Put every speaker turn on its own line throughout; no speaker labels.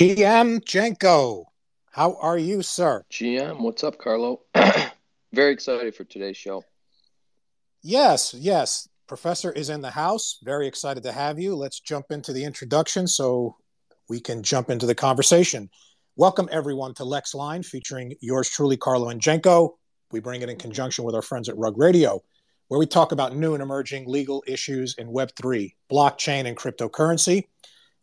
GM Jenko, how are you, sir?
GM, what's up, Carlo? Very excited for today's show.
Yes, yes. Professor is in the house. Very excited to have you. Let's jump into the introduction so we can jump into the conversation. Welcome, everyone, to LexLine featuring yours truly, Carlo and Jenko. We bring it in conjunction with our friends at Rug Radio, where we talk about new and emerging legal issues in Web3, blockchain, and cryptocurrency.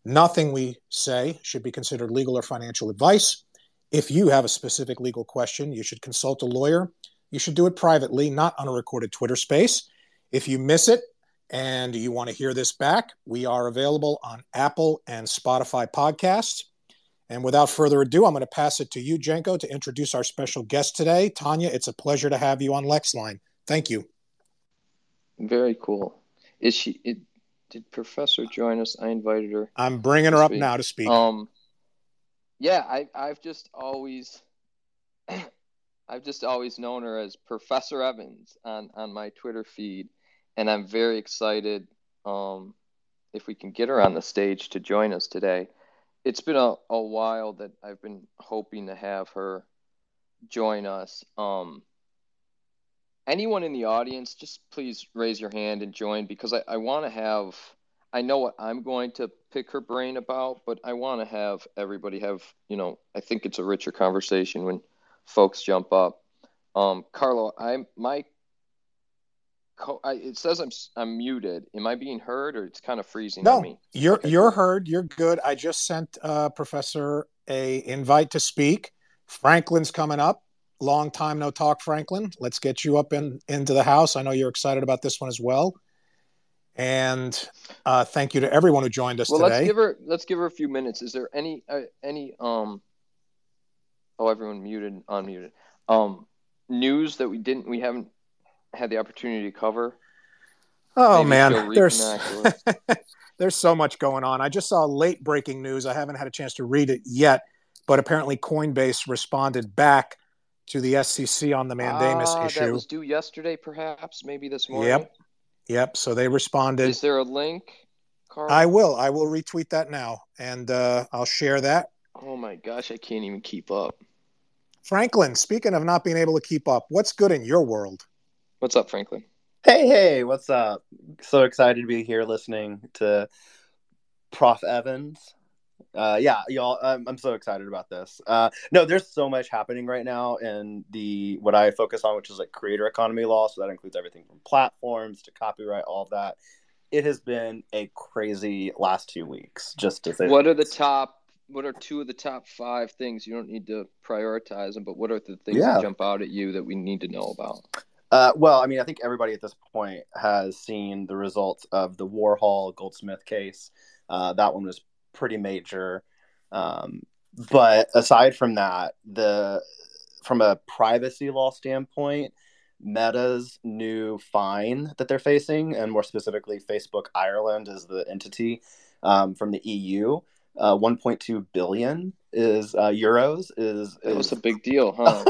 Nothing we say should be considered legal or financial advice. If you have a specific legal question, you should consult a lawyer. You should do it privately, not on a recorded Twitter space. If you miss it and you want to hear this back, we are available on Apple and Spotify podcasts. And without further ado, I'm going to pass it to you, Jenko, to introduce our special guest today. Tonya, it's a pleasure to have you on LexLine. Thank you.
Very cool. Is she? Did Professor join us? I invited her.
I'm bringing her up speak. now to speak.
Um, yeah, I I've just always, I've just always known her as Professor Evans on on my Twitter feed, and I'm very excited. Um, if we can get her on the stage to join us today, it's been a, a while that I've been hoping to have her join us. Um, anyone in the audience, just please raise your hand and join because I, I want to have, I know what I'm going to pick her brain about, but I want to have everybody have, you know, I think it's a richer conversation when folks jump up. Um, Carlo, I'm, my, co- I, it says I'm I'm muted. Am I being heard, or it's kind of freezing
no,
me?
you're okay. you're heard. You're good. I just sent uh, Professor a invite to speak. Franklin's coming up long time no talk, Franklin. Let's get you up in into the house. I know you're excited about this one as well. And uh, thank you to everyone who joined us
well,
today.
let's give her let's give her a few minutes. Is there any uh, any um? Oh, everyone muted, unmuted. Um, news that we didn't, we haven't had the opportunity to cover.
Oh Maybe man, there's there's so much going on. I just saw late breaking news. I haven't had a chance to read it yet, but apparently Coinbase responded back to the SEC on the mandamus
uh,
issue.
That was due yesterday, perhaps, maybe this morning.
Yep, yep. So they responded.
Is there a link?
Carl? I will. I will retweet that now, and uh, I'll share that.
Oh my gosh, I can't even keep up.
Franklin, speaking of not being able to keep up, what's good in your world?
What's up, Franklin?
Hey, hey, what's up? So excited to be here listening to Prof. Evans uh, yeah, y'all, I'm, I'm so excited about this. Uh, no, there's so much happening right now in the what I focus on, which is like creator economy law. So that includes everything from platforms to copyright, all of that. It has been a crazy last two weeks, just to say.
What are the top? What are two of the top five things? You don't need to prioritize them, but what are the things yeah. that jump out at you that we need to know about?
Uh, well, I mean, I think everybody at this point has seen the results of the Warhol Goldsmith case. Uh, that one was pretty major. Um, but aside from that, the from a privacy law standpoint, Meta's new fine that they're facing, and more specifically, Facebook Ireland is the entity um, from the EU. Uh, 1.2 billion is uh, euros is,
is was a big deal, huh?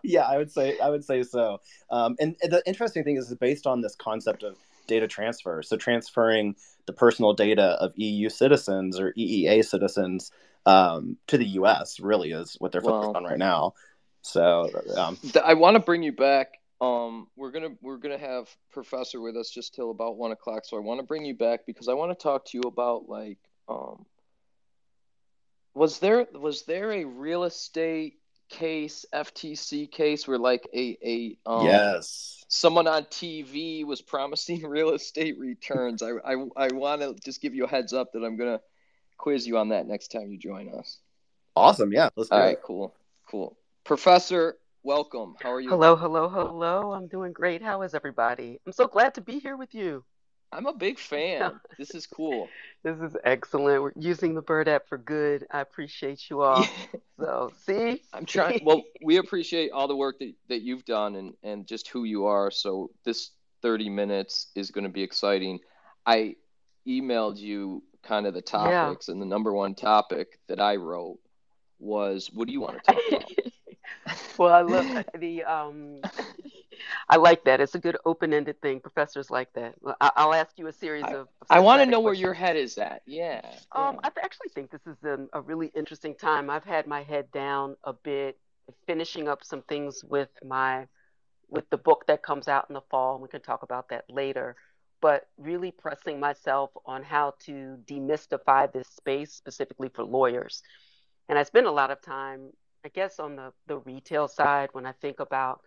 yeah, I would say I would say so. Um, and, and the interesting thing is, based on this concept of data transfer. So transferring the personal data of EU citizens or EEA citizens um, to the US really is what they're focused on right now. So um,
I want to bring you back. Um, we're gonna we're gonna have Professor with us just till about one o'clock. So I want to bring you back because I want to talk to you about like um, was there was there a real estate case, FTC case, where like a a
um, yes
someone on TV was promising real estate returns. I I, I want to just give you a heads up that I'm gonna quiz you on that next time you join us.
Awesome, yeah, let's
All right, it. cool, cool. Professor, welcome. How are you?
Hello, hello, hello. I'm doing great. How is everybody? I'm so glad to be here with you.
I'm a big fan. this is cool.
This is excellent. We're using the Bird app for good. I appreciate you all. so, see?
I'm trying. Well, we appreciate all the work that, that you've done and, and just who you are. So, this 30 minutes is going to be exciting. I emailed you kind of the topics, yeah. and the number one topic that I wrote was what do you want to talk about?
well, I love the um I like that. It's a good open-ended thing. Professors like that. I- will ask you a series
I,
of.
I want to know
questions.
where your head is at. Yeah.
Um,
yeah.
I actually think this is a, a really interesting time. I've had my head down a bit, finishing up some things with my with the book that comes out in the fall. We can talk about that later. But really pressing myself on how to demystify this space specifically for lawyers. And I spend a lot of time, I guess, on the, the retail side when I think about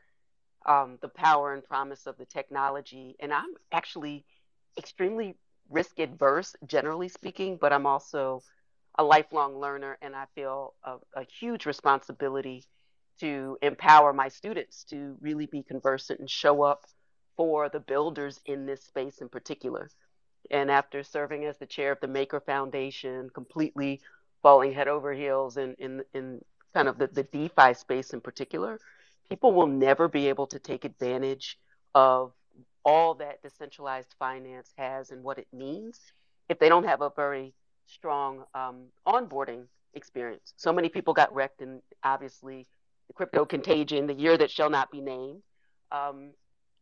um, the power and promise of the technology. And I'm actually extremely risk adverse, generally speaking, but I'm also a lifelong learner and I feel a, a huge responsibility to empower my students to really be conversant and show up for the builders in this space in particular. And after serving as the chair of the Maker Foundation, completely falling head over heels in, in, in kind of the, the DeFi space in particular, people will never be able to take advantage of all that decentralized finance has and what it means if they don't have a very strong um, onboarding experience. So many people got wrecked in obviously the crypto contagion, the year that shall not be named. Um,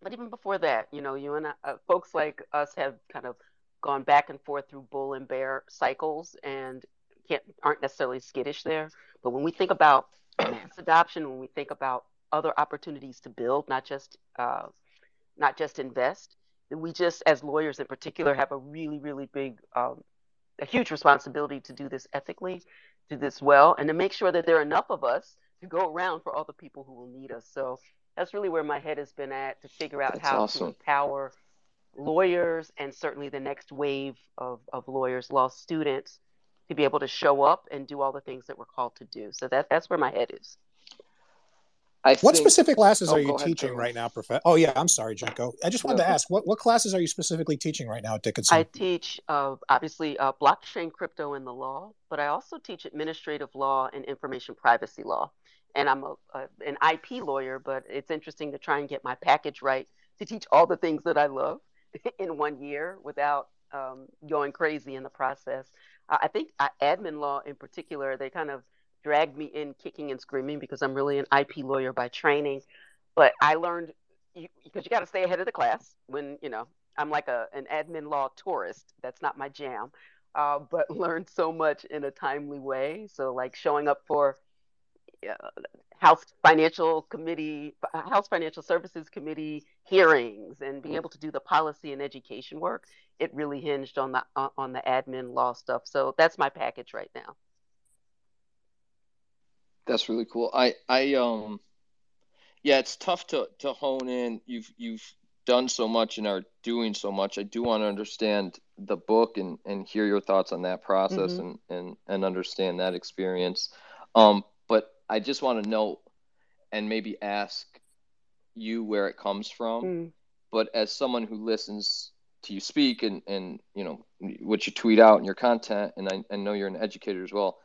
but even before that, you know, you and I, uh, folks like us have kind of gone back and forth through bull and bear cycles and can't aren't necessarily skittish there. But when we think about mass adoption, when we think about other opportunities to build, not just uh, not just invest, we just, as lawyers in particular, have a really, really big, um, a huge responsibility to do this ethically, do this well, and to make sure that there are enough of us to go around for all the people who will need us. So that's really where my head has been at to figure out
That's
how
awesome.
to empower lawyers and certainly the next wave of, of lawyers, law students, to be able to show up and do all the things that we're called to do. So that, that's where my head is.
I
What
think,
specific classes
Oh,
are you
go ahead,
teaching
Carol.
right now, Prof? Oh yeah, I'm sorry, Jenko. I just wanted
No.
to ask what what classes are you specifically teaching right now at Dickinson?
I teach uh, obviously uh, blockchain, crypto, and the law, but I also teach administrative law and information privacy law. And I'm a, a, an IP lawyer, but it's interesting to try and get my package right to teach all the things that I love in one year without um, going crazy in the process. Uh, I think uh, admin law in particular, they kind of dragged me in kicking and screaming because I'm really an IP lawyer by training. But I learned because you got to stay ahead of the class when you know I'm like a an admin law tourist. That's not my jam, uh, but learned so much in a timely way. So like showing up for uh, House Financial Committee, House Financial Services Committee hearings, and being able to do the policy and education work. It really hinged on the on the admin law stuff. So that's my package right now.
That's really cool. I I um yeah, it's tough to to hone in. You've you've done so much and are doing so much. I do want to understand the book and and hear your thoughts on that process
Mhm.
and and and understand that experience. Um, but I just want to know and maybe ask you where it comes from.
Mm.
But as someone who listens to you speak and and you know what you tweet out and your content, and I, I know you're an educator as well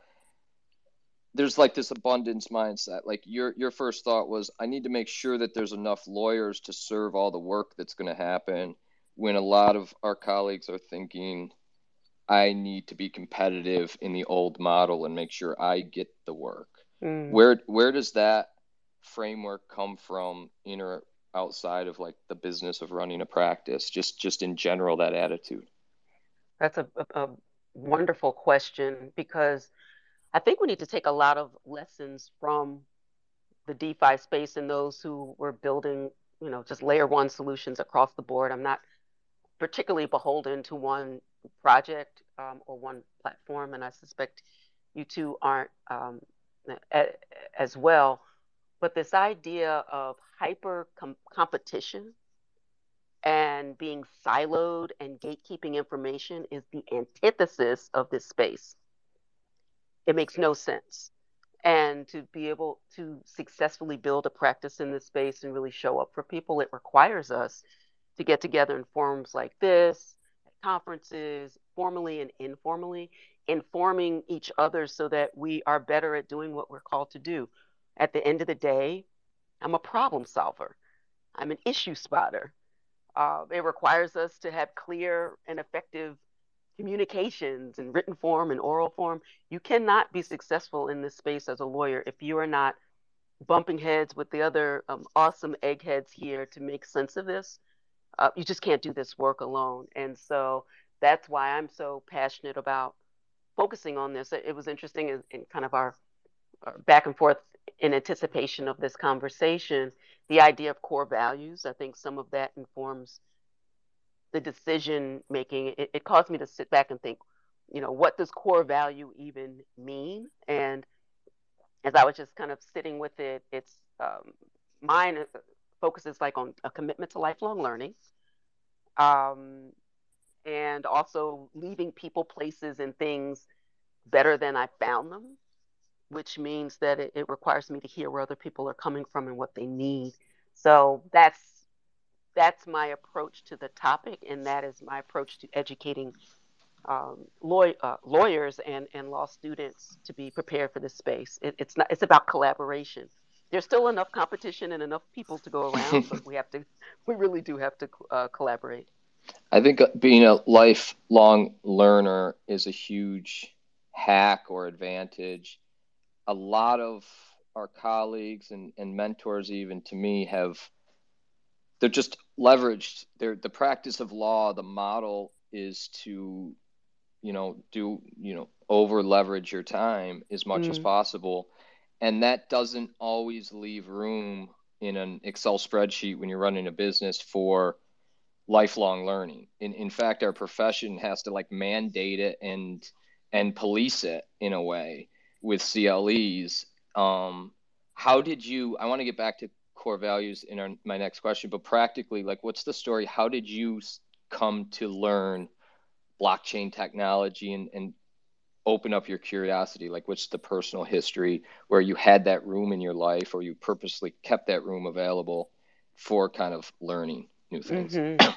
there's like this abundance mindset. Like your your first thought was, I need to make sure that there's enough lawyers to serve all the work that's going to happen. When a lot of our colleagues are thinking, I need to be competitive in the old model and make sure I get the work.
Mm.
Where where does that framework come from in or outside of like the business of running a practice? Just just in general, that attitude.
That's a, a, a wonderful question because I think we need to take a lot of lessons from the DeFi space and those who were building, you know, just layer one solutions across the board. I'm not particularly beholden to one project um, or one platform, and I suspect you two aren't um, a, as well. But this idea of hyper com- competition and being siloed and gatekeeping information is the antithesis of this space. It makes no sense. And to be able to successfully build a practice in this space and really show up for people, it requires us to get together in forums like this, at conferences, formally and informally, informing each other so that we are better at doing what we're called to do. At the end of the day, I'm a problem solver, I'm an issue spotter. Uh, it requires us to have clear and effective communications in written form and oral form. You cannot be successful in this space as a lawyer if you are not bumping heads with the other um, awesome eggheads here to make sense of this. Uh, you just can't do this work alone. And so that's why I'm so passionate about focusing on this. It was interesting in, in kind of our, our, back and forth in anticipation of this conversation, the idea of core values. I think some of that informs the decision making. It, it caused me to sit back and think, you know, what does core value even mean? And as I was just kind of sitting with it, it's um, mine focuses like on a commitment to lifelong learning, um, and also leaving people, places, and things better than I found them, which means that it, it requires me to hear where other people are coming from and what they need. So that's that's my approach to the topic, and that is my approach to educating um, law, uh, lawyers and, and law students to be prepared for this space. It, it's not. It's about collaboration. There's still enough competition and enough people to go around, but we have to. We really do have to uh, collaborate.
I think uh, being a lifelong learner is a huge hack or advantage. A lot of our colleagues and, and mentors, even to me, have they're just leveraged. They're the practice of law. The model is to you know do you know over leverage your time as much mm. as possible and that doesn't always leave room in an excel spreadsheet when you're running a business for lifelong learning in, in fact our profession has to like mandate it and and police it in a way with CLEs um, how did you i want to get back to core values in our, my next question but practically like what's the story? How did you come to learn blockchain technology and, and open up your curiosity? Like what's the personal history where you had that room in your life or you purposely kept that room available for kind of learning new things? Mm-hmm.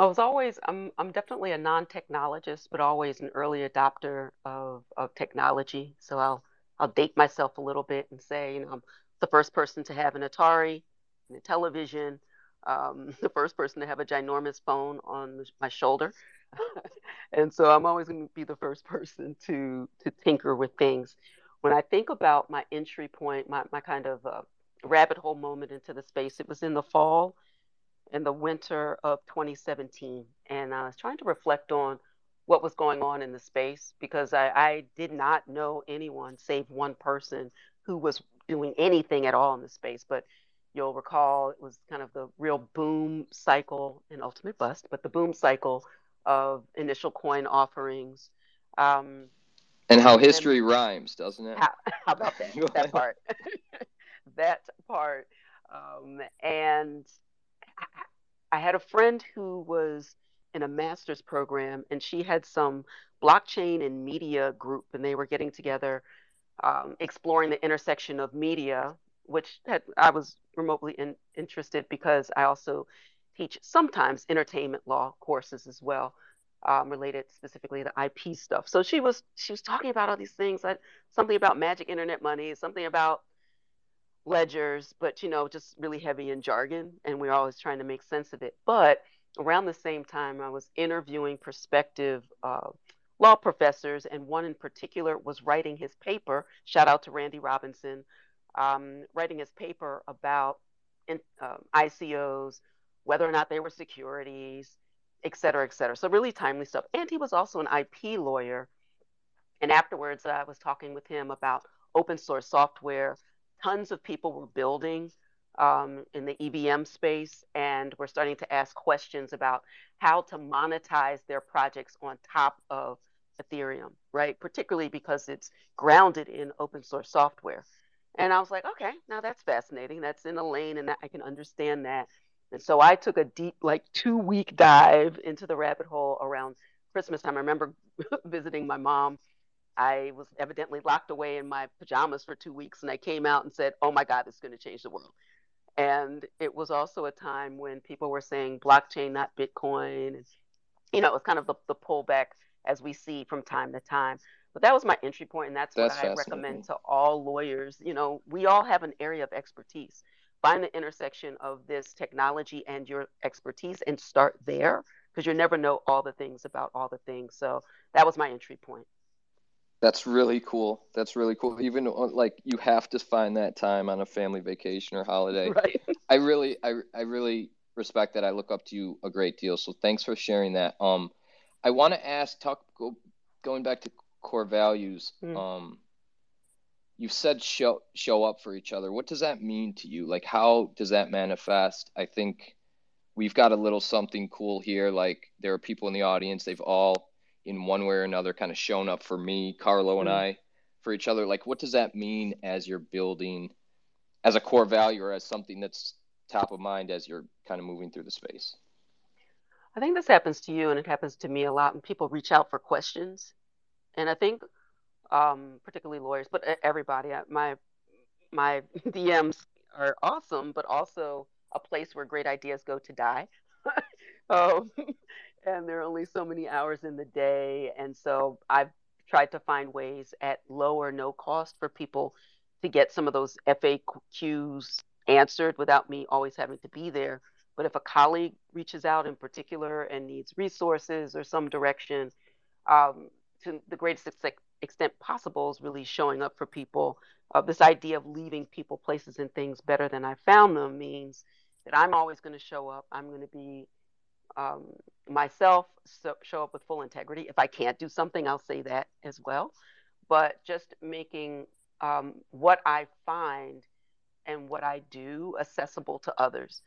i was always i'm i'm definitely a non-technologist but always an early adopter of of technology. So i'll i'll date myself a little bit and say you know i'm the first person to have an atari and a television um, the first person to have a ginormous phone on my shoulder and so I'm always going to be the first person to to tinker with things. When I think about my entry point, my my kind of uh, rabbit hole moment into the space, it was in the fall and the winter of 2017, and I was trying to reflect on what was going on in the space because I, I did not know anyone save one person who was doing anything at all in the space. But you'll recall it was kind of the real boom cycle and ultimate bust, but the boom cycle of initial coin offerings. Um,
and how history and, rhymes, doesn't it?
How, how about that? that part. that part. Um, and I, I had a friend who was in a master's program, and she had some blockchain and media group, and they were getting together, um, exploring the intersection of media, which had, I was remotely in, interested because I also teach sometimes entertainment law courses as well, um, related specifically to IP stuff. So she was she was talking about all these things, that, something about magic internet money, something about ledgers, but you know, just really heavy in jargon, and we are always trying to make sense of it. But around the same time, I was interviewing prospective uh, law professors, and one in particular was writing his paper. Shout out to Randy Robinson, um, writing his paper about in, um, ICOs, whether or not they were securities, et cetera, et cetera. So really timely stuff. And he was also an IP lawyer. And afterwards, I was talking with him about open source software. Tons of people were building um, in the EVM space, and we're starting to ask questions about how to monetize their projects on top of Ethereum, right? Particularly because it's grounded in open source software. And I was like, okay, now that's fascinating. That's in a lane, and I can understand that. And so I took a deep, like two week dive into the rabbit hole around Christmas time. I remember visiting my mom. I was evidently locked away in my pajamas for two weeks, and I came out and said, Oh my God, this is going to change the world. And it was also a time when people were saying blockchain, not Bitcoin. And, you know, it was kind of the, the pullback as we see from time to time. But that was my entry point, and that's, that's what I recommend to all lawyers. You know, we all have an area of expertise find the intersection of this technology and your expertise and start there because you never know all the things about all the things. So that was my entry point.
That's really cool. That's really cool. Even uh, like you have to find that time on a family vacation or holiday.
Right.
I really, I, I really respect that. I look up to you a great deal. So thanks for sharing that. Um, I want to ask, talk, go, going back to core values. Mm. Um, you said show show up for each other. What does that mean to you? Like, how does that manifest? I think we've got a little something cool here. Like, there are people in the audience. They've all in one way or another kind of shown up for me, Carlo and mm. I, for each other. Like, what does that mean as you're building as a core value or as something that's top of mind as you're kind of moving through the space?
I think this happens to you and it happens to me a lot when people reach out for questions. And I think, um, particularly lawyers, but everybody, my my DMs are awesome, but also a place where great ideas go to die. um, and there are only so many hours in the day. And so I've tried to find ways at low or no cost for people to get some of those FAQs answered without me always having to be there. But if a colleague reaches out in particular and needs resources or some direction, um, to the greatest extent possible is really showing up for people. Uh, this idea of leaving people, places, and things better than I found them means that I'm always going to show up. I'm going to be um, myself, so show up with full integrity. If I can't do something, I'll say that as well. But just making um, what I find and what I do accessible to others,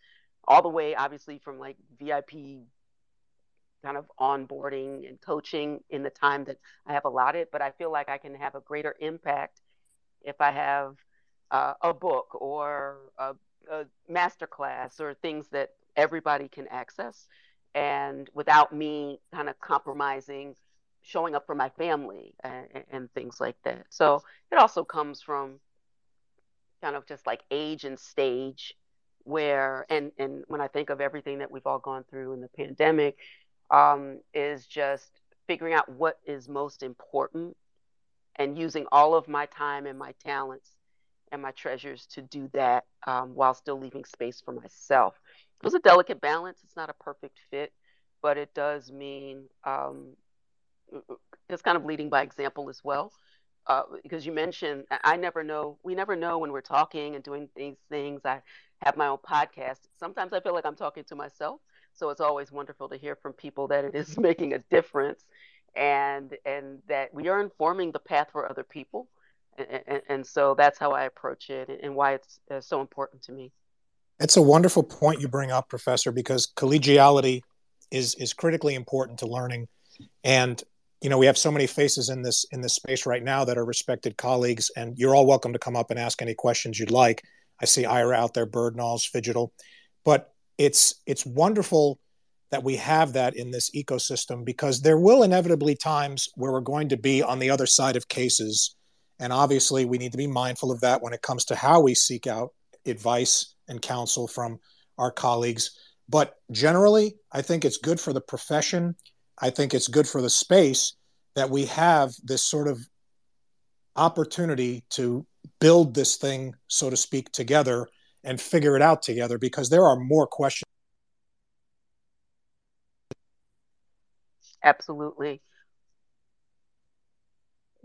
all the way, obviously, from like VIP kind of onboarding and coaching in the time that I have allotted. But I feel like I can have a greater impact if I have uh, a book or a, a master class or things that everybody can access and without me kind of compromising showing up for my family and, and, things like that. So it also comes from kind of just like age and stage where and and when I think of everything that we've all gone through in the pandemic um, is just figuring out what is most important and using all of my time and my talents and my treasures to do that um, while still leaving space for myself it was a delicate balance. It's not a perfect fit, but it does mean um, just kind of leading by example as well. Uh, because you mentioned, I never know, we never know when we're talking and doing these things. I have my own podcast. Sometimes I feel like I'm talking to myself. So it's always wonderful to hear from people that it is making a difference and and that we are informing the path for other people. And, and, and so that's how I approach it and, why it's uh, so important to me.
It's a wonderful point you bring up, Professor, because collegiality is is critically important to learning. And you know, we have so many faces in this in this space right now that are respected colleagues, and you're all welcome to come up and ask any questions you'd like. I see Ira out there, Birdnalls, Fidgetal, but it's it's wonderful that we have that in this ecosystem because there will inevitably times where we're going to be on the other side of cases, and obviously we need to be mindful of that when it comes to how we seek out advice and counsel from our colleagues. But generally, I think it's good for the profession. I think it's good for the space that we have this sort of opportunity to build this thing, so to speak, together and figure it out together because there are more questions.
Absolutely.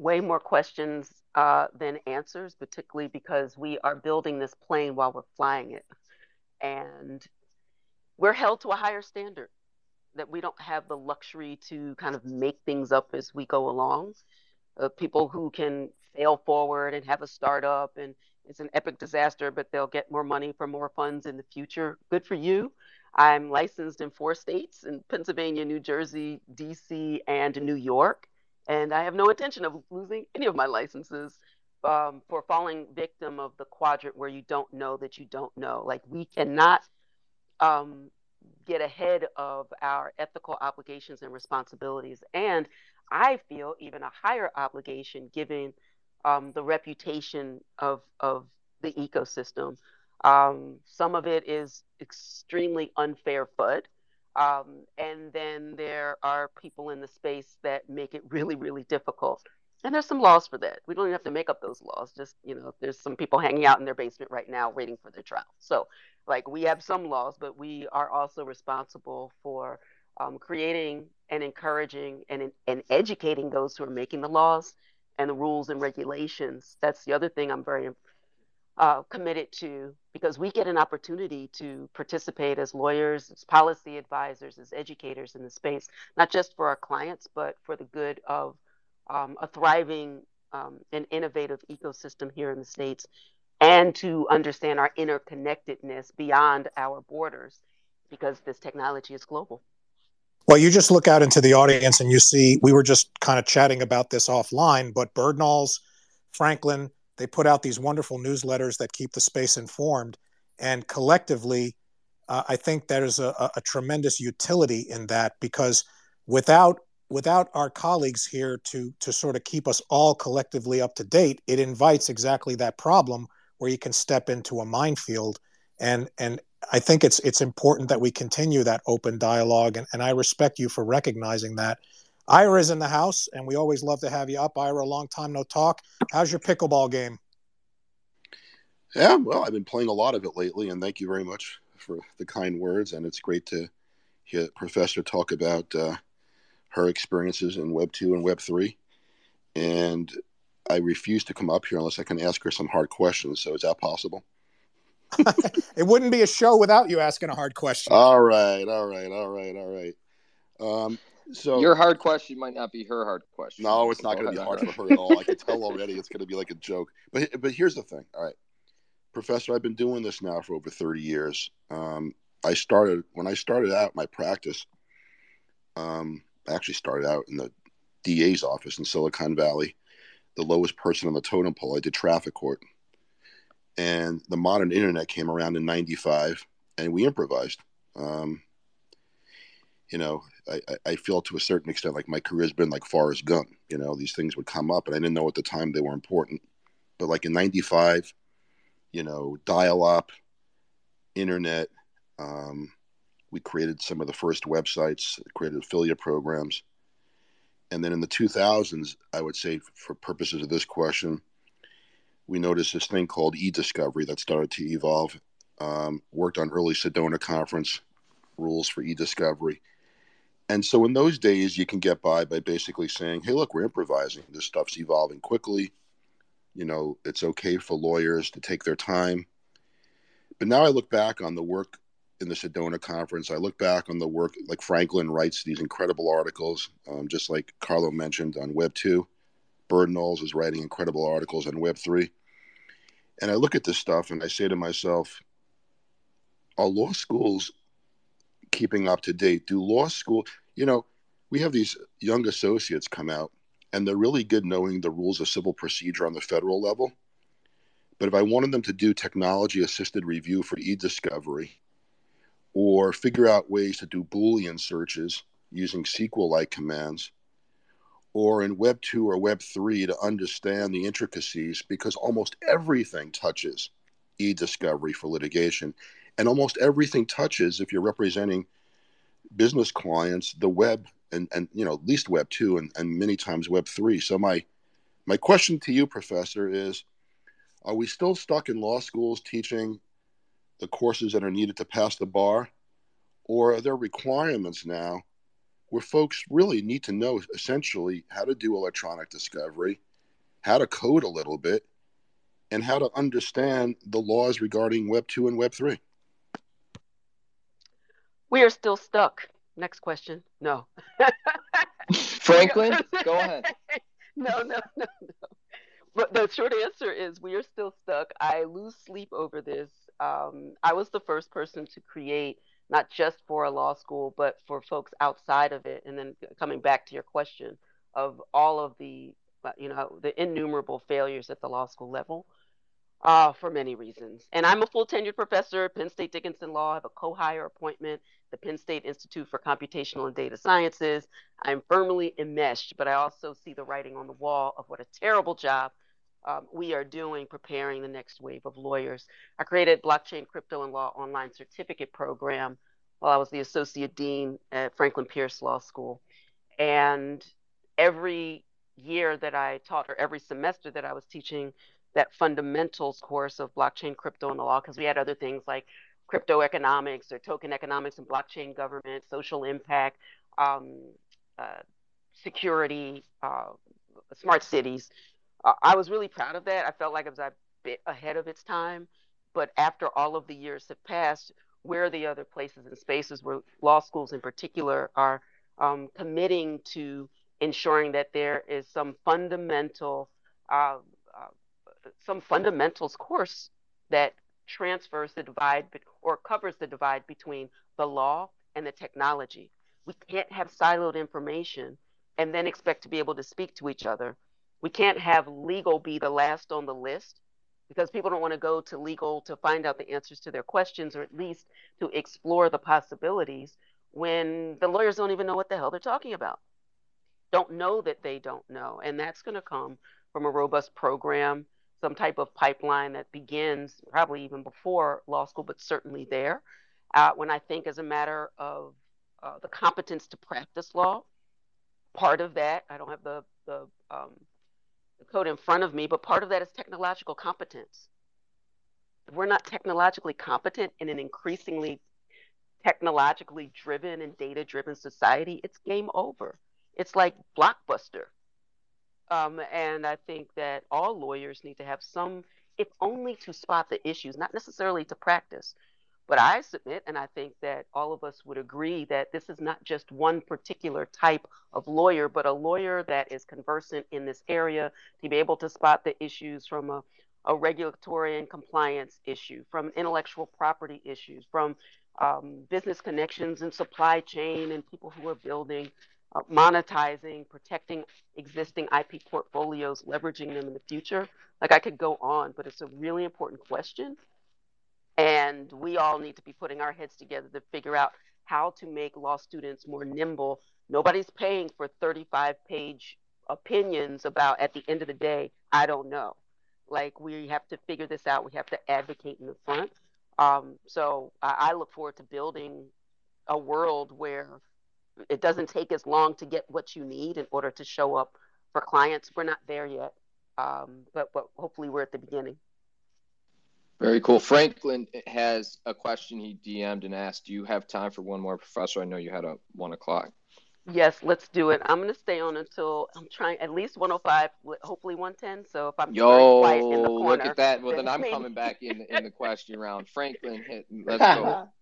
Way more questions uh, than answers, particularly because we are building this plane while we're flying it. And we're held to a higher standard that we don't have the luxury to kind of make things up as we go along. Uh, people who can fail forward and have a startup and it's an epic disaster, but they'll get more money for more funds in the future. Good for you. I'm licensed in four states in Pennsylvania, New Jersey, DC, and New York and I have no intention of losing any of my licenses um, for falling victim of the quadrant where you don't know that you don't know. Like we cannot um, get ahead of our ethical obligations and responsibilities, and I feel even a higher obligation given um, the reputation of of the ecosystem. Um, some of it is extremely unfair FUD. Um, and then there are people in the space that make it really, really difficult. And there's some laws for that. We don't even have to make up those laws. Just, you know, there's some people hanging out in their basement right now waiting for their trial. So, like, we have some laws, but we are also responsible for um, creating and encouraging and, and educating those who are making the laws and the rules and regulations. That's the other thing I'm very uh, committed to because we get an opportunity to participate as lawyers, as policy advisors, as educators in the space, not just for our clients, but for the good of um, a thriving um, and innovative ecosystem here in the States, and to understand our interconnectedness beyond our borders because this technology is global.
Well, you just look out into the audience and you see we were just kind of chatting about this offline, but Birdnalls, Franklin, they put out these wonderful newsletters that keep the space informed. And collectively, uh, I think there's a, a, tremendous utility in that because without without our colleagues here to to sort of keep us all collectively up to date, it invites exactly that problem where you can step into a minefield. And and I think it's it's important that we continue that open dialogue. And, and I respect you for recognizing that. Ira is in the house, and we always love to have you up. Ira, a long time no talk. How's your pickleball game?
Yeah, well, I've been playing a lot of it lately, and thank you very much for the kind words. And it's great to hear Professor talk about uh, her experiences in Web 2 and Web 3. And I refuse to come up here unless I can ask her some hard questions. So is that possible?
it wouldn't be a show without you asking a hard question.
All right, all right, all right, all right. Um, so
your hard question might not be her hard question.
No, it's not going to be hard for her at all. I can tell already. It's going to be like a joke. But but here's the thing. All right, Professor, I've been doing this now for over 30 years. Um, I started when I started out my practice. Um, I actually started out in the DA's office in Silicon Valley, the lowest person on the totem pole. I did traffic court, and the modern internet came around in '95, and we improvised. Um, you know, I, I feel to a certain extent like my career's been like Forrest Gump. You know, these things would come up, and I didn't know at the time they were important. But like in '95, you know, dial-up, internet. Um, we created some of the first websites, created affiliate programs, and then in the 2000s, I would say, for purposes of this question, we noticed this thing called e-discovery that started to evolve. Um, worked on early Sedona conference rules for e-discovery and so in those days, you can get by by basically saying, hey, look, we're improvising. This stuff's evolving quickly. You know, it's okay for lawyers to take their time. But now I look back on the work in the Sedona conference. I look back on the work, like Franklin writes these incredible articles, um, just like Carlo mentioned on Web 2. Bird Knowles is writing incredible articles on Web 3. And I look at this stuff and I say to myself, are law schools keeping up to date? Do law school, you know, we have these young associates come out and they're really good knowing the rules of civil procedure on the federal level. But if I wanted them to do technology assisted review for e discovery or figure out ways to do Boolean searches using SQL like commands, or in Web 2 or Web 3 to understand the intricacies, because almost everything touches e discovery for litigation. And almost everything touches, if you're representing business clients the web and and you know at least web 2 and, and many times web 3 so my my question to you professor is are we still stuck in law schools teaching the courses that are needed to pass the bar? Or are there requirements now where folks really need to know essentially how to do electronic discovery how to code a little bit and how to understand the laws regarding web 2 and web 3
we are still stuck. Next question. No.
Franklin, go ahead.
No, no, no, no. But the short answer is we are still stuck. I lose sleep over this. Um, I was the first person to create not just for a law school, but for folks outside of it. And then coming back to your question of all of the, you know, the innumerable failures at the law school level uh, for many reasons. And I'm a full tenured professor at Penn State Dickinson Law. I have a co hire appointment, the Penn State Institute for Computational and Data Sciences. I'm firmly enmeshed, but I also see the writing on the wall of what a terrible job um, we are doing preparing the next wave of lawyers. I created Blockchain, Crypto, and Law online certificate program while I was the associate dean at Franklin Pierce Law School. And every year that I taught, or every semester that I was teaching, that fundamentals course of blockchain, crypto, and the law, because we had other things like crypto economics or token economics and blockchain government, social impact, um, uh, security, uh, smart cities. uh, I was really proud of that. I felt like I was a bit ahead of its time. But after all of the years have passed, where are the other places and spaces where law schools in particular are um, committing to ensuring that there is some fundamental uh, some fundamentals course that transfers the divide or covers the divide between the law and the technology. We can't have siloed information and then expect to be able to speak to each other. We can't have legal be the last on the list because people don't want to go to legal to find out the answers to their questions or at least to explore the possibilities when the lawyers don't even know what the hell they're talking about. Don't know that they don't know. And that's going to come from a robust program, some type of pipeline that begins probably even before law school, but certainly there. Uh, when I think as a matter of uh, the competence to practice law, part of that, I don't have the, the um, the code in front of me, but part of that is technological competence. If we're not technologically competent in an increasingly technologically driven and data driven society, it's game over. It's like blockbuster. Um, and I think that all lawyers need to have some, if only to spot the issues, not necessarily to practice, but I submit, and I think that all of us would agree, that this is not just one particular type of lawyer, but a lawyer that is conversant in this area to be able to spot the issues from a, a regulatory and compliance issue, from intellectual property issues, from um, business connections and supply chain and people who are building, uh, monetizing, protecting existing IP portfolios, leveraging them in the future. Like I could go on, but it's a really important question and we all need to be putting our heads together to figure out how to make law students more nimble. Nobody's paying for 35 page opinions about at the end of the day, I don't know. Like we have to figure this out. We have to advocate in the front. Um, so I, I look forward to building a world where it doesn't take as long to get what you need in order to show up for clients. We're not there yet, um, but, but hopefully we're at the beginning.
Very cool. Franklin has a question he DM'd and asked, "Do you have time for one more, Professor? I know you had a one o'clock."
Yes, let's do it. I'm going to stay on until I'm trying at least 105, hopefully 110. So if I'm
yo, quiet in the corner, look at that. Well, then, then I'm maybe. coming back in in the question round. Franklin, hit, let's go.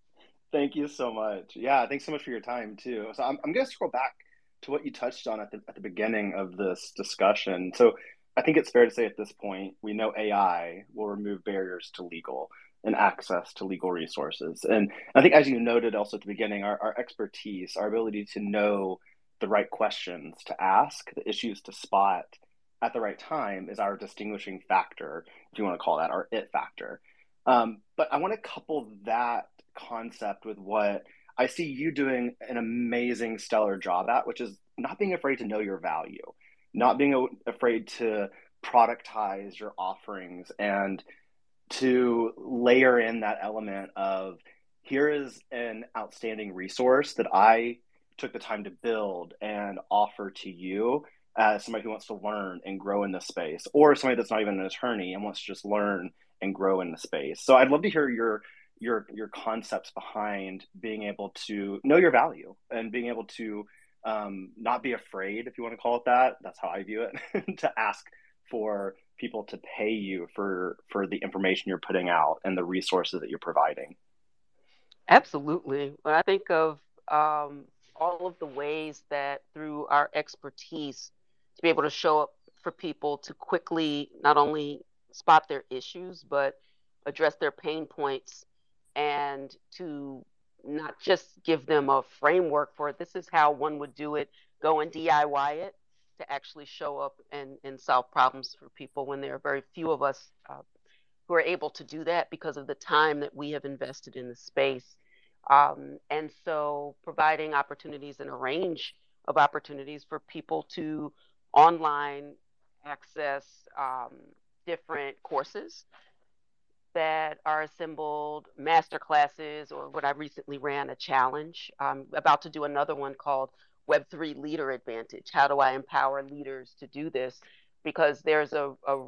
Thank you so much. Yeah, thanks so much for your time too. So I'm I'm going to scroll back to what you touched on at the at the beginning of this discussion. So I think it's fair to say at this point, we know AI will remove barriers to legal and access to legal resources. And I think, as you noted also at the beginning, our, our expertise, our ability to know the right questions to ask, the issues to spot at the right time is our distinguishing factor, if you want to call that our it factor. Um, but I want to couple that concept with what I see you doing an amazing, stellar job at, which is not being afraid to know your value not being afraid to productize your offerings and to layer in that element of here is an outstanding resource that I took the time to build and offer to you as somebody who wants to learn and grow in the space, or somebody that's not even an attorney and wants to just learn and grow in the space. So I'd love to hear your your your concepts behind being able to know your value and being able to um, not be afraid, if you want to call it that. That's how I view it. to ask for people to pay you for for the information you're putting out and the resources that you're providing.
Absolutely. When I think of um, all of the ways that through our expertise to be able to show up for people to quickly not only spot their issues but address their pain points and to not just give them a framework for it. This is how one would do it. Go and DIY it to actually show up and, and solve problems for people when there are very few of us uh, who are able to do that because of the time that we have invested in the space. Um, and so providing opportunities and a range of opportunities for people to online access um, different courses that are assembled, master classes, or what I recently ran a challenge. I'm about to do another one called Web3 Leader Advantage. How do I empower leaders to do this? Because there's a, a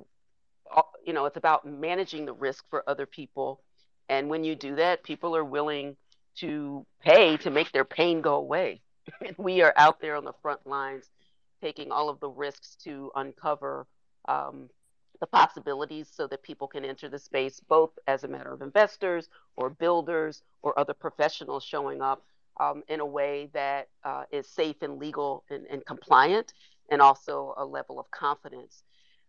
you know, it's about managing the risk for other people. And when you do that, people are willing to pay to make their pain go away. we are out there on the front lines taking all of the risks to uncover um, the possibilities so that people can enter the space both as a matter of investors or builders or other professionals showing up um, in a way that uh, is safe and legal and, and compliant and also a level of confidence.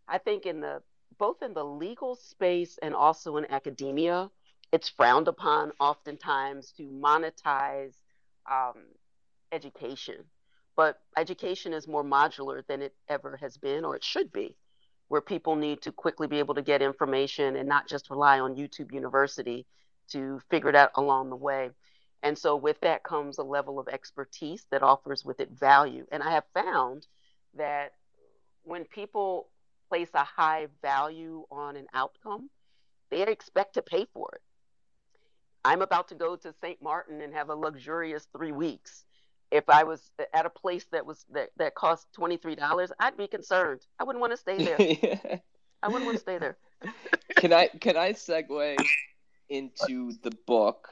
I think in the both in the legal space and also in academia, it's frowned upon oftentimes to monetize um, education. But education is more modular than it ever has been, or it should be, where people need to quickly be able to get information and not just rely on YouTube University to figure it out along the way. And so, with that comes a level of expertise that offers with it value. And I have found that when people place a high value on an outcome, they expect to pay for it. I'm about to go to St. Martin and have a luxurious three weeks. If I was at a place that was that, that cost twenty three dollars, I'd be concerned. I wouldn't want to stay there. I wouldn't want to stay there.
can I can I segue into the book?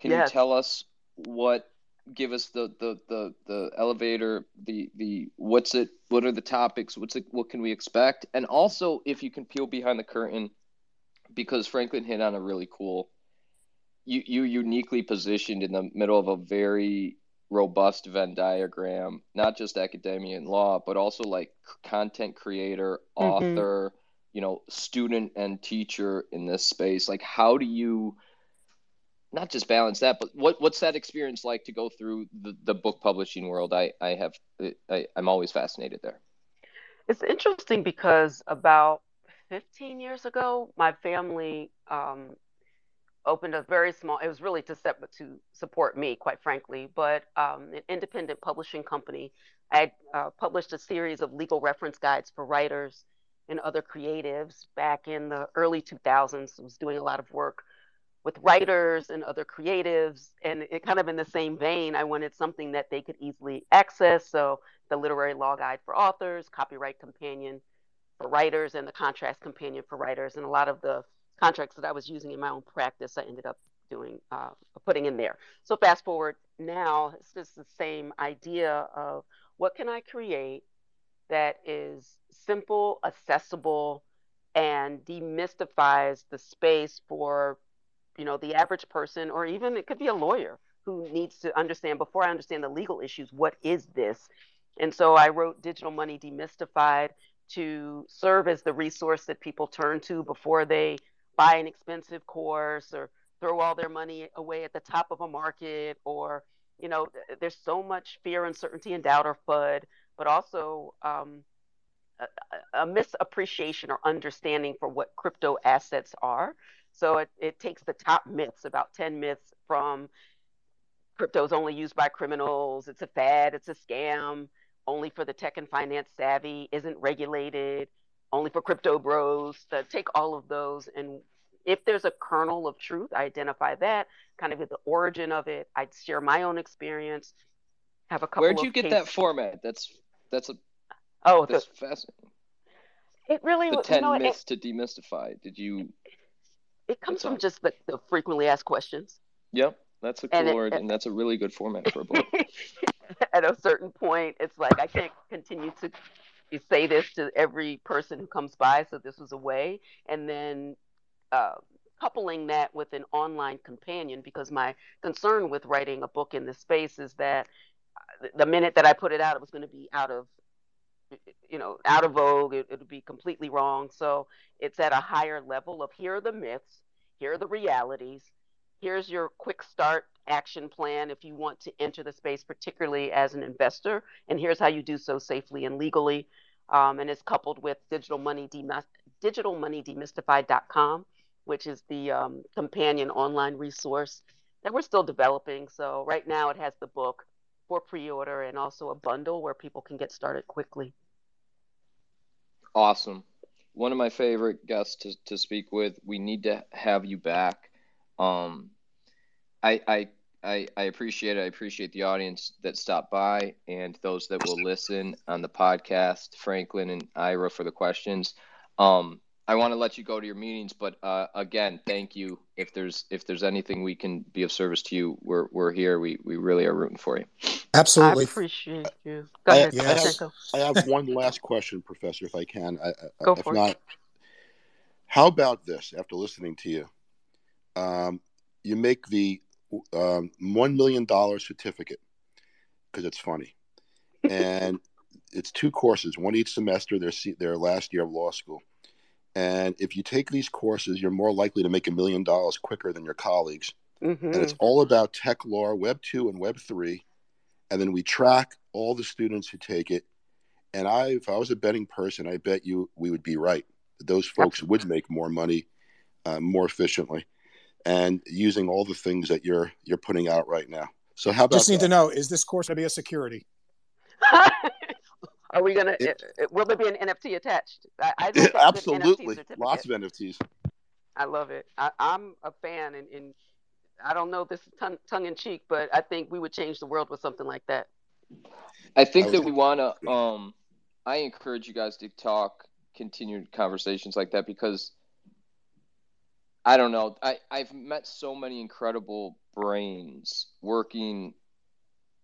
Can yes. you tell us what give us the, the the the elevator the the what's it what are the topics what's it what can we expect and also if you can peel behind the curtain because franklin hit on a really cool you you uniquely positioned in the middle of a very robust Venn diagram, not just academia and law, but also like content creator, mm-hmm. author, you know, student and teacher in this space. Like, how do you not just balance that, but what what's that experience like to go through the, the book publishing world? I I have I, I'm always fascinated there.
It's interesting because about 15 years ago, my family um, opened a very small it was really to set to support me quite frankly but um, an independent publishing company. I uh, published a series of legal reference guides for writers and other creatives back in the early 2000s I was doing a lot of work with writers and other creatives and it kind of in the same vein i wanted something that they could easily access. So the literary law guide for authors copyright companion for writers and the contracts companion for writers and a lot of the contracts that I was using in my own practice, I ended up doing uh, putting in there. So fast forward now, it's just the same idea of what can I create that is simple, accessible, and demystifies the space for you know the average person, or even it could be a lawyer who needs to understand before I understand the legal issues. What is this? And so I wrote Digital Money Demystified to serve as the resource that people turn to before they buy an expensive course or throw all their money away at the top of a market or you know there's so much fear uncertainty and doubt or fud but also um, a, a, misappreciation or understanding for what crypto assets are. So it, it takes the top myths about 10 myths from crypto is only used by criminals it's a fad it's a scam only for the tech and finance savvy isn't regulated only for crypto bros to take all of those. And if there's a kernel of truth i identify that kind of at the origin of it. I'd share my own experience have a couple
where'd you get
case...
that format? That's that's a
oh
that's the, fascinating.
It really
the 10
you know,
myths it, to demystify. Did you
it comes from just the, the, frequently asked questions.
Yep that's a cool and word and that's a really good format for a book.
At a certain point it's like i can't continue to say this to every person who comes by. So this was a way. And then uh, coupling that with an online companion, because my concern with writing a book in this space is that uh, the minute that I put it out, it was going to be out of you know out of vogue it, would be completely wrong so it's at a higher level of here are the myths here are the realities here's your quick start action plan if you want to enter the space, particularly as an investor. And here's how you do so safely and legally. Um, and it's coupled with digital money, digitalmoneydemystified.com, which is the um, companion online resource that we're still developing. So right now it has the book for pre-order and also a bundle where people can get started quickly.
Awesome. One of my favorite guests to, to speak with. We need to have you back. Um, I, I I, I appreciate it. I appreciate the audience that stopped by and those that will listen on the podcast, Franklin and Ira for the questions. Um, I want to let you go to your meetings, but uh, again, thank you. If there's if there's anything we can be of service to you, we're we're here. We we really are rooting for you.
Absolutely.
I appreciate you. Go
I,
ahead,
I have,
Yes.
I have one last question, Professor, if I can. I, I,
Go
if
for it.
not, how about this? After listening to you, um, you make the um, one million dollar certificate because it's funny, and it's two courses, one each semester. Their their last year of law school, and if you take these courses, you're more likely to make a million dollars quicker than your colleagues. And it's all about tech law, Web two and Web three, and then we track all the students who take it. And I, if I was a betting person, I bet you we would be right. Those folks would make more money uh, more efficiently, and using all the things that you're you're putting out right now. So how about
Just need
that?
to know: is this course going to be a security?
Are we gonna?
It-
uh, uh, will there be an NFT attached? I, I think NFT
Absolutely, lots of NFTs.
I love it. I, I'm a fan, and, and I don't know this tongue, tongue in cheek, but I think we would change the world with something like that.
I think
I
that we want to. Um, I encourage you guys to talk, continued conversations like that because I don't know. I I've met so many incredible brains working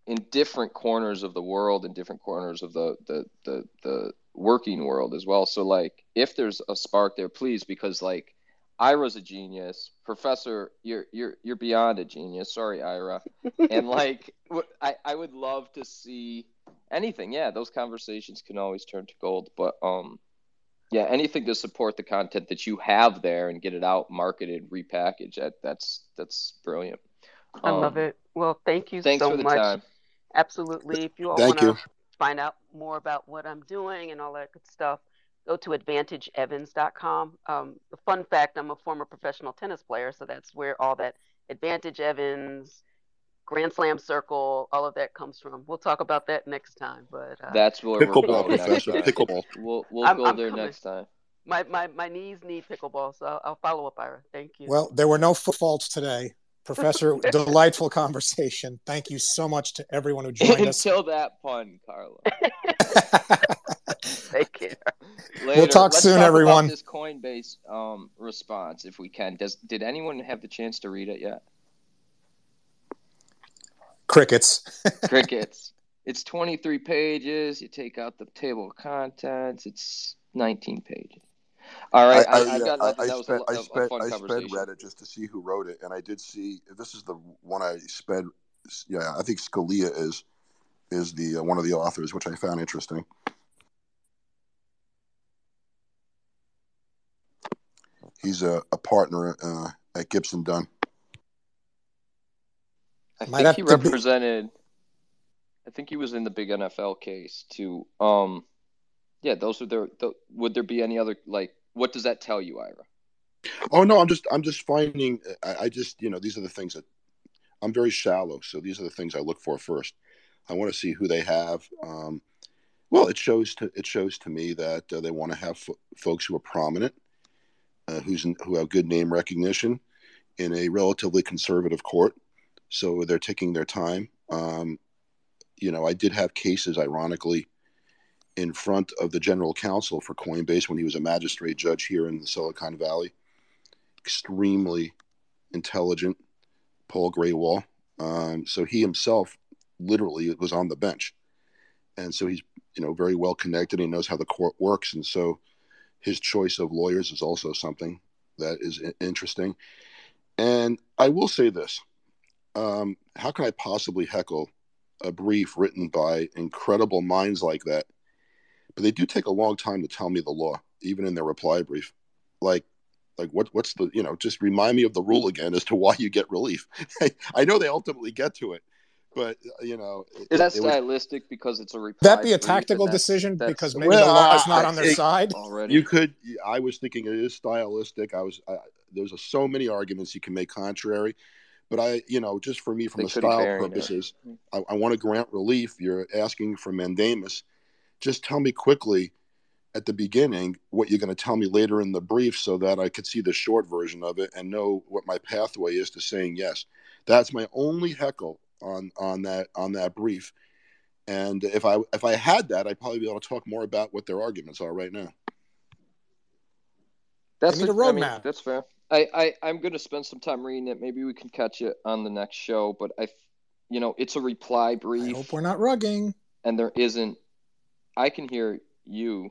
in different corners of the world, in different corners of the the the, the working world as well. So like, if there's a spark there, please, because like. Ira's a genius, Professor. You're you're you're beyond a genius. Sorry, Ira. and like I, I would love to see anything yeah those conversations can always turn to gold but um yeah anything to support the content that you have there and get it out marketed repackaged that that's that's brilliant
I love
Um,
it. Well, thank you
thanks
so
for the
much.
time
Absolutely. If you all want to find out more about what I'm doing and all that good stuff, go to advantageevans.com. Um, the fun fact I'm a former professional tennis player, so that's where all that Advantage Evans, Grand Slam Circle, all of that comes from. We'll talk about that next time. But uh,
that's where we're
Pickleball,
going next
Professor. Pickleball.
we'll we'll
I'm-
go
I'm
there
coming.
next time
my, my, my knees need pickleball, so I'll, I'll follow up, Ira. Thank you.
Well, there were no foot faults today. Professor, delightful conversation. Thank you so much to everyone who joined us.
until that pun carla
Take care.
Later.
We'll talk
Let's
soon,
talk about
everyone.
this coinbase um response if we can does did anyone have the chance to read it yet
Crickets.
crickets. It's 23 pages. You take out the table of contents. It's 19 pages. All right, I, I,
I,
got
I,
nothing.
I
That was
sped,
a,
I
a, a
sped,
fun
I sped. Reddit just to see who wrote it, and I did see this is the one I sped. Yeah, I think Scalia is is the uh, one of the authors, which I found interesting. He's a, a partner uh, at Gibson Dunn.
I
Might
think he
to be-
represented. I think he was in the big NFL case too. Um, yeah, those are their. The, would there be any other like? What does that tell you, Ira?
Oh no, I'm just I'm just finding. I, I just you know these are the things that I'm very shallow, so these are the things I look for first. I want to see who they have. Um, well, it shows to it shows to me that uh, they want to have fo- folks who are prominent, uh, who's who have good name recognition in a relatively conservative court. So they're taking their time. Um, you know, I did have cases, ironically, in front of the general counsel for Coinbase when he was a magistrate judge here in the Silicon Valley extremely intelligent Paul Grewal. Um, so he himself literally was on the bench. And so he's, you know, very well connected. He knows how the court works. And so his choice of lawyers is also something that is interesting. And I will say this um, how can I possibly heckle a brief written by incredible minds like that? But they do take a long time to tell me the law, even in their reply brief. Like, like what what's the you know just remind me of the rule again as to why you get relief i know they ultimately get to it but uh, you know it,
Is that
it was-
stylistic because it's a reply?
That be a tactical decision
that's
because maybe
Well,
the law is
I-
not on their
it-
side.
already.
you could i was thinking it is stylistic i was I, there's a, so many arguments you can make contrary but i you know just for me from
They
the style purposes hmm. I, I want to grant relief. You're asking for mandamus. Just tell me quickly at the beginning what you're going to tell me later in the brief so that i could see the short version of it and know what my pathway is to saying yes. That's my only heckle on on that on that brief. And if i if i had that i'd probably be able to talk more about what their arguments are right now.
That's
They need a
I mean,
roadmap.
that's fair. I, I I'm gonna spend some time reading it. Maybe we can catch it on the next show. But I you know, it's a reply brief.
I hope we're not rugging.
and there isn't. I can hear you,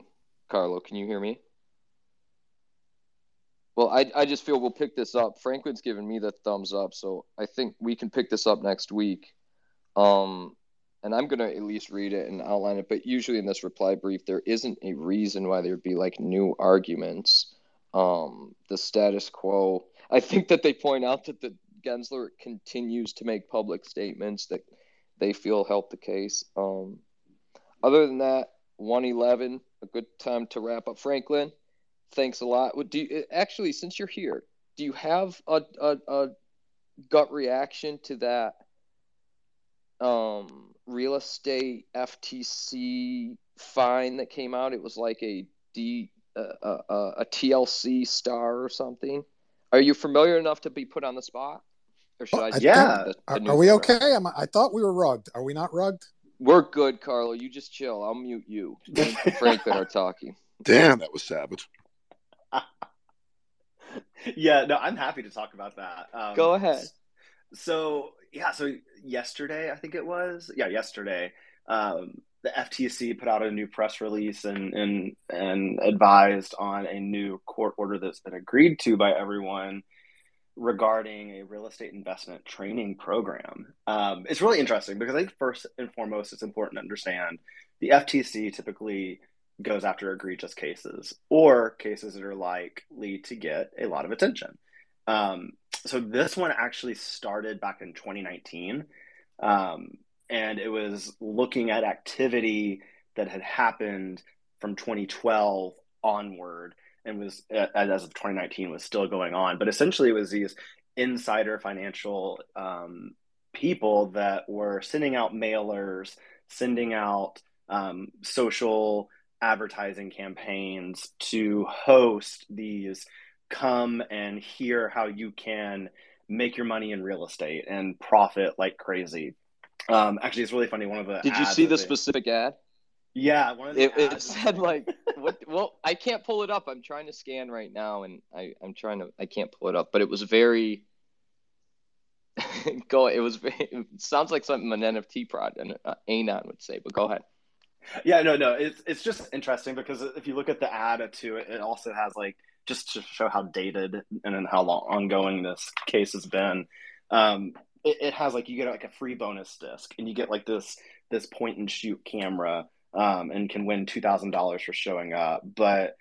Carlo. Can you hear me? Well, I I just feel we'll pick this up. Franklin's given me the thumbs up, so I think we can pick this up next week. Um, and I'm gonna at least read it and outline it. But usually in this reply brief, there isn't a reason why there'd be like new arguments. Um, the status quo. I think that they point out that the Gensler continues to make public statements that they feel help the case. Um, other than that, 111, a good time to wrap up. Franklin, thanks a lot. Do you, actually, since you're here, do you have a, a, a gut reaction to that um, real estate FTC fine that came out? It was like a D uh, uh, uh, a TLC star or something. Are you familiar enough to be put on the spot, or should
Well,
I?
I
Yeah.
the- the
Are, are we
program?
okay? Am I, I thought we were rugged. Are we not rugged?
We're good, Carlo. You just chill. I'll mute you. Me and Franklin are talking.
Damn, that was savage.
yeah, no, I'm happy to talk about that. Um,
Go ahead.
So yeah, so yesterday I think it was, yeah, yesterday, um, the FTC put out a new press release and and and advised on a new court order that's been agreed to by everyone regarding a real estate investment training program. Um, it's really interesting because I think first and foremost, it's important to understand the FTC typically goes after egregious cases or cases that are likely to get a lot of attention. Um, so this one actually started back in 2019, um, and it was looking at activity that had happened from 2012 onward and was uh, as of 2019 was still going on. But essentially it was these insider financial um, people that were sending out mailers sending out um, social advertising campaigns to host these come and hear how you can make your money in real estate and profit like crazy um, actually it's really funny one of the
Did you see the
they-
specific ad?
yeah one of the
It, it said like what? Well, I can't pull it up. I'm trying to scan right now, and I I'm trying to. I can't pull it up, but it was very. go. It was. Very, it sounds like something an NFT prod and uh, Anon would say. But go ahead.
Yeah, no, no. It's it's just interesting because if you look at the ad to it, it also has like just to show how dated and then how long ongoing this case has been. Um, it, it has like you get like a free bonus disc, and you get like this this point and shoot camera, um, and can win two thousand dollars for showing up. But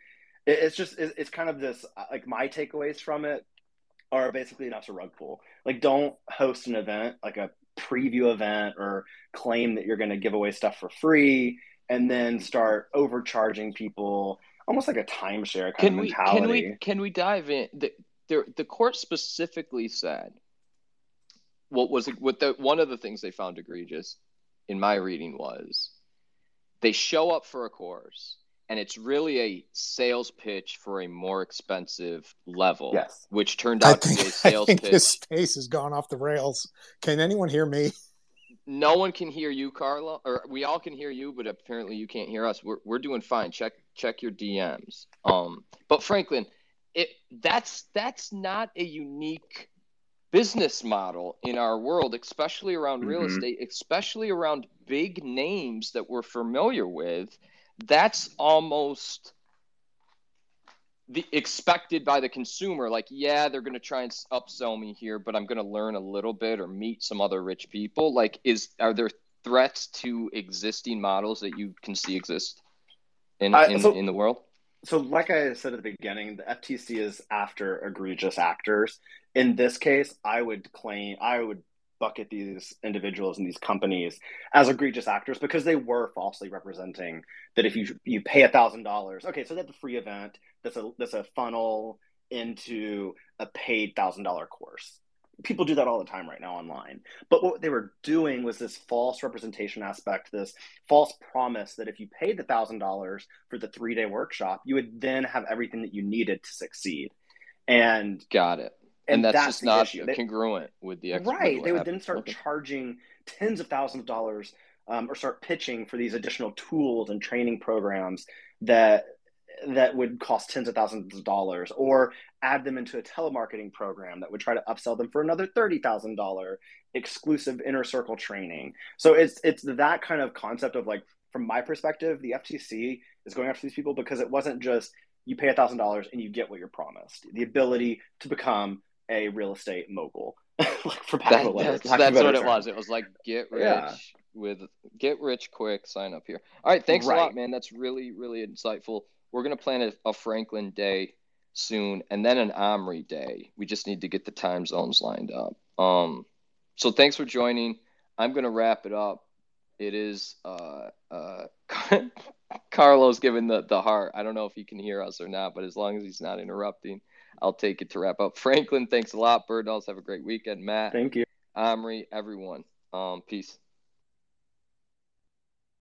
it, it's just it, it's kind of this like my takeaways from it are basically not to rug pull. Like, don't host an event like a preview event or claim that you're going to give away stuff for free and then start overcharging people almost like a timeshare kind
Can
of
we? Can we? Can we dive in? The the, the court specifically said. What was it? What the one of the things they found egregious, in my reading, was they show up for a course and it's really a sales pitch for a more expensive level.
Yes.
Which turned
I
out to
think,
be a
I
sales
think
pitch.
his space has gone off the rails. Can anyone hear me?
No one can hear you, Carlo, or we all can hear you, but apparently you can't hear us. We're we're doing fine. Check check your DMs. Um, but Franklin, it that's that's not a unique business model in our world, especially around real
Mhm.
estate, especially around big names that we're familiar with. That's almost the expected by the consumer like yeah they're going to try and upsell me here but i'm going to learn a little bit or meet some other rich people like is are there threats to existing models that you can see exist in
I-
in,
so-
in the world
So, like I said at the beginning, the FTC is after egregious actors. In this case, I would claim, I would bucket these individuals and these companies as egregious actors because they were falsely representing that if you you pay a thousand dollars, okay, so that's a free event, that's a that's a funnel into a paid thousand dollar course. People do that all the time right now online. But what they were doing was this false representation aspect, this false promise that if you paid the thousand dollars for the three day workshop, you would then have everything that you needed to succeed. And
got it and, that's, just not
issue. They-
congruent with the ex-
right. They would
happened.
then start charging tens of thousands of dollars um, or start pitching for these additional tools and training programs that that would cost tens of thousands of dollars, or add them into a telemarketing program that would try to upsell them for another thirty thousand dollar exclusive inner circle training. So it's it's that kind of concept of like, from my perspective, the FTC is going after these people because it wasn't just you pay a thousand dollars and you get what you're promised. The ability to become a real estate mogul.
like for that, that's, that's what it was. It was like get rich yeah. with get rich quick. Sign up here. All right, thanks right. a lot, man. That's really really insightful. We're gonna plan a, a Franklin day soon, and then an Omri day. We just need to get the time zones lined up. Um, so thanks for joining. I'm gonna wrap it up. It is uh uh Carlos giving the the heart. I don't know if he can hear us or not, but as long as he's not interrupting. I'll take it to wrap up. Franklin, thanks a lot. Bird Dolls, have a great weekend. Matt,
thank you.
Omri, everyone. Um, peace.